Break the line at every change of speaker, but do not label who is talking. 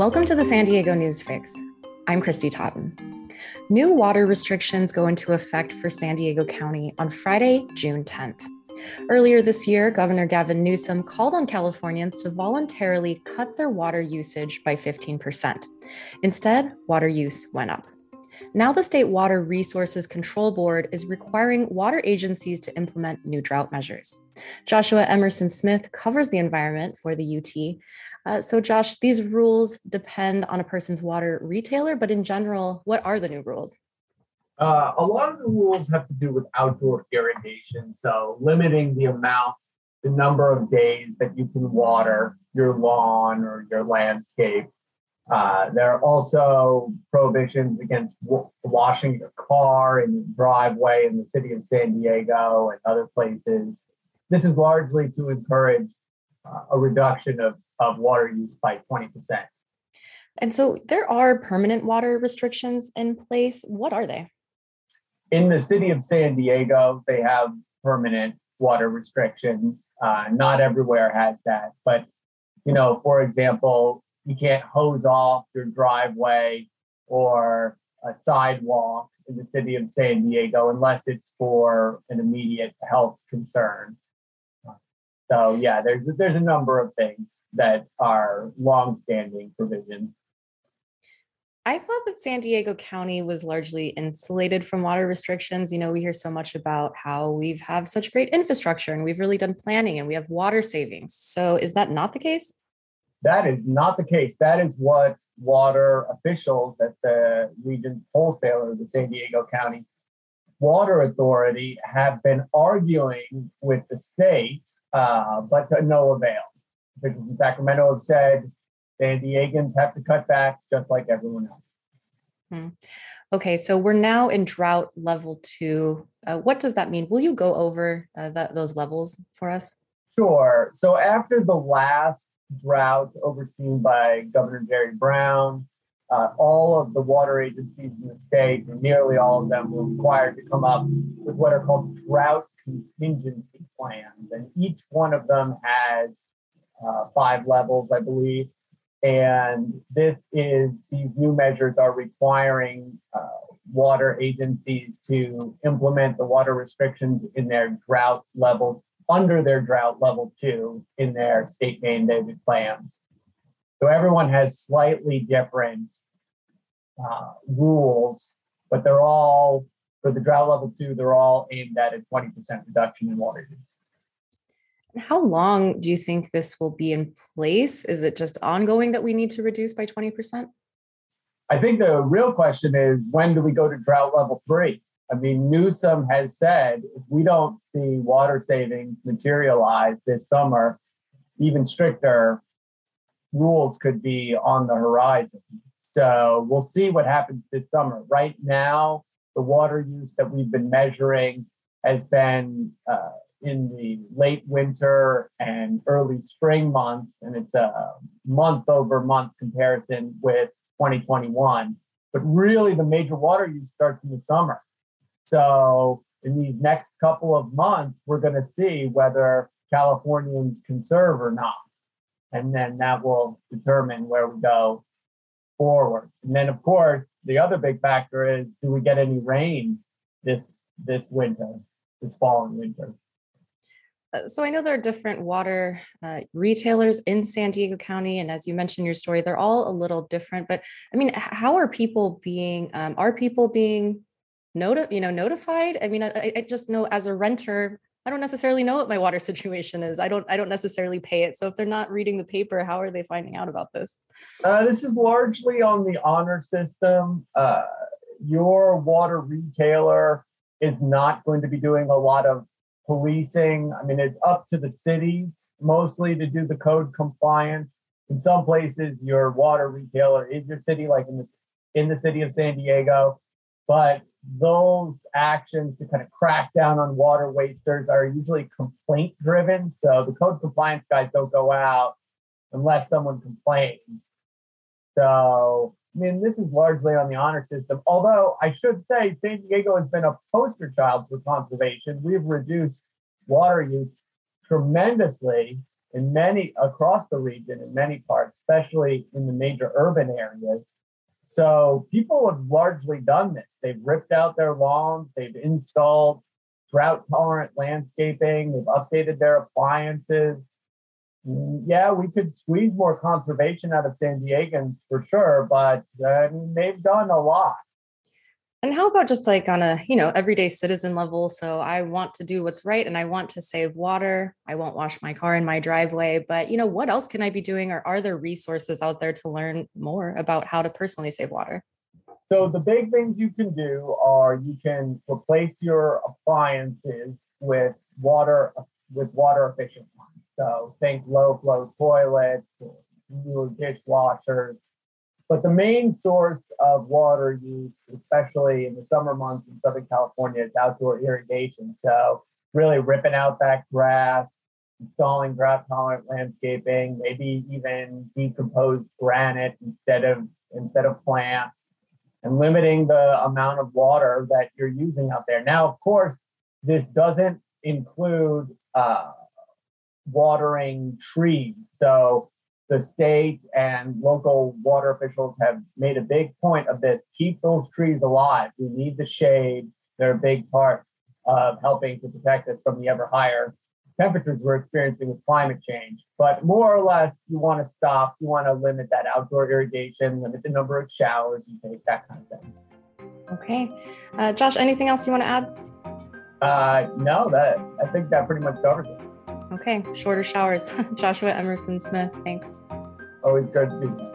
Welcome to the San Diego News Fix. I'm Kristy Totten. New water restrictions go into effect for San Diego County on Friday, June 10th. Earlier this year, Governor Gavin Newsom called on Californians to voluntarily cut their water usage by 15%. Instead, water use went up. Now, the State Water Resources Control Board is requiring water agencies to implement new drought measures. Joshua Emerson Smith covers the environment for the UT uh, so, Josh, these rules depend on a person's water retailer, but in general, what are the new rules?
Uh, a lot of the rules have to do with outdoor irrigation. So, limiting the amount, the number of days that you can water your lawn or your landscape. Uh, there are also prohibitions against washing your car in the driveway in the city of San Diego and other places. This is largely to encourage uh, a reduction of of water use by 20%.
And so there are permanent water restrictions in place. What are they?
In the city of San Diego, they have permanent water restrictions. Uh, not everywhere has that, but you know, for example, you can't hose off your driveway or a sidewalk in the city of San Diego unless it's for an immediate health concern. So yeah, there's there's a number of things that are long-standing provisions.
I thought that San Diego County was largely insulated from water restrictions. You know, we hear so much about how we've have such great infrastructure and we've really done planning and we have water savings. So is that not the case?
That is not the case. That is what water officials at the region's wholesaler, the San Diego County Water Authority, have been arguing with the state, uh, but to no avail in Sacramento have said San Diegans have to cut back just like everyone else.
Hmm. Okay, so we're now in drought level two. Uh, what does that mean? Will you go over uh, that, those levels for us?
Sure. So after the last drought overseen by Governor Jerry Brown, uh, all of the water agencies in the state, and nearly all of them, were required to come up with what are called drought contingency plans. And each one of them has uh, five levels, I believe. And this is, these new measures are requiring uh, water agencies to implement the water restrictions in their drought level, under their drought level two in their state mandated plans. So everyone has slightly different uh, rules, but they're all, for the drought level two, they're all aimed at a 20% reduction in water use.
How long do you think this will be in place? Is it just ongoing that we need to reduce by 20%?
I think the real question is when do we go to drought level three? I mean, Newsom has said if we don't see water savings materialize this summer, even stricter rules could be on the horizon. So we'll see what happens this summer. Right now, the water use that we've been measuring has been uh, in the late winter and early spring months, and it's a month over month comparison with 2021. But really, the major water use starts in the summer. So, in these next couple of months, we're going to see whether Californians conserve or not. And then that will determine where we go forward. And then, of course, the other big factor is do we get any rain this this winter, this fall and winter?
Uh, so I know there are different water uh, retailers in San Diego County, and as you mentioned your story, they're all a little different. But I mean, how are people being? Um, are people being noti- you know, notified? I mean, I, I just know as a renter, I don't necessarily know what my water situation is. I don't. I don't necessarily pay it. So if they're not reading the paper, how are they finding out about this?
Uh, this is largely on the honor system. Uh, your water retailer is not going to be doing a lot of policing. I mean, it's up to the cities mostly to do the code compliance. In some places, your water retailer is your city, like in the in the city of San Diego. But those actions to kind of crack down on water wasters are usually complaint driven. So the code compliance guys don't go out unless someone complains. So I mean, this is largely on the honor system. Although I should say, San Diego has been a poster child for conservation. We've reduced water use tremendously in many across the region in many parts, especially in the major urban areas. So people have largely done this. They've ripped out their lawns, they've installed drought tolerant landscaping, they've updated their appliances. Yeah, we could squeeze more conservation out of San Diegans for sure, but I mean, they've done a lot.
And how about just like on a, you know, everyday citizen level? So I want to do what's right and I want to save water. I won't wash my car in my driveway, but you know, what else can I be doing or are there resources out there to learn more about how to personally save water?
So the big things you can do are you can replace your appliances with water with water efficient. So think low flow toilets, newer dishwashers, but the main source of water use, especially in the summer months in Southern California, is outdoor irrigation. So really ripping out that grass, installing drought tolerant landscaping, maybe even decomposed granite instead of instead of plants, and limiting the amount of water that you're using out there. Now, of course, this doesn't include uh, watering trees. So the state and local water officials have made a big point of this. Keep those trees alive. We need the shade. They're a big part of helping to protect us from the ever higher temperatures we're experiencing with climate change. But more or less, you want to stop, you want to limit that outdoor irrigation, limit the number of showers you take, that kind of thing.
Okay. Uh, Josh, anything else you want to add?
Uh, no, that I think that pretty much covers it.
Okay, shorter showers. Joshua Emerson Smith, thanks.
Always good to be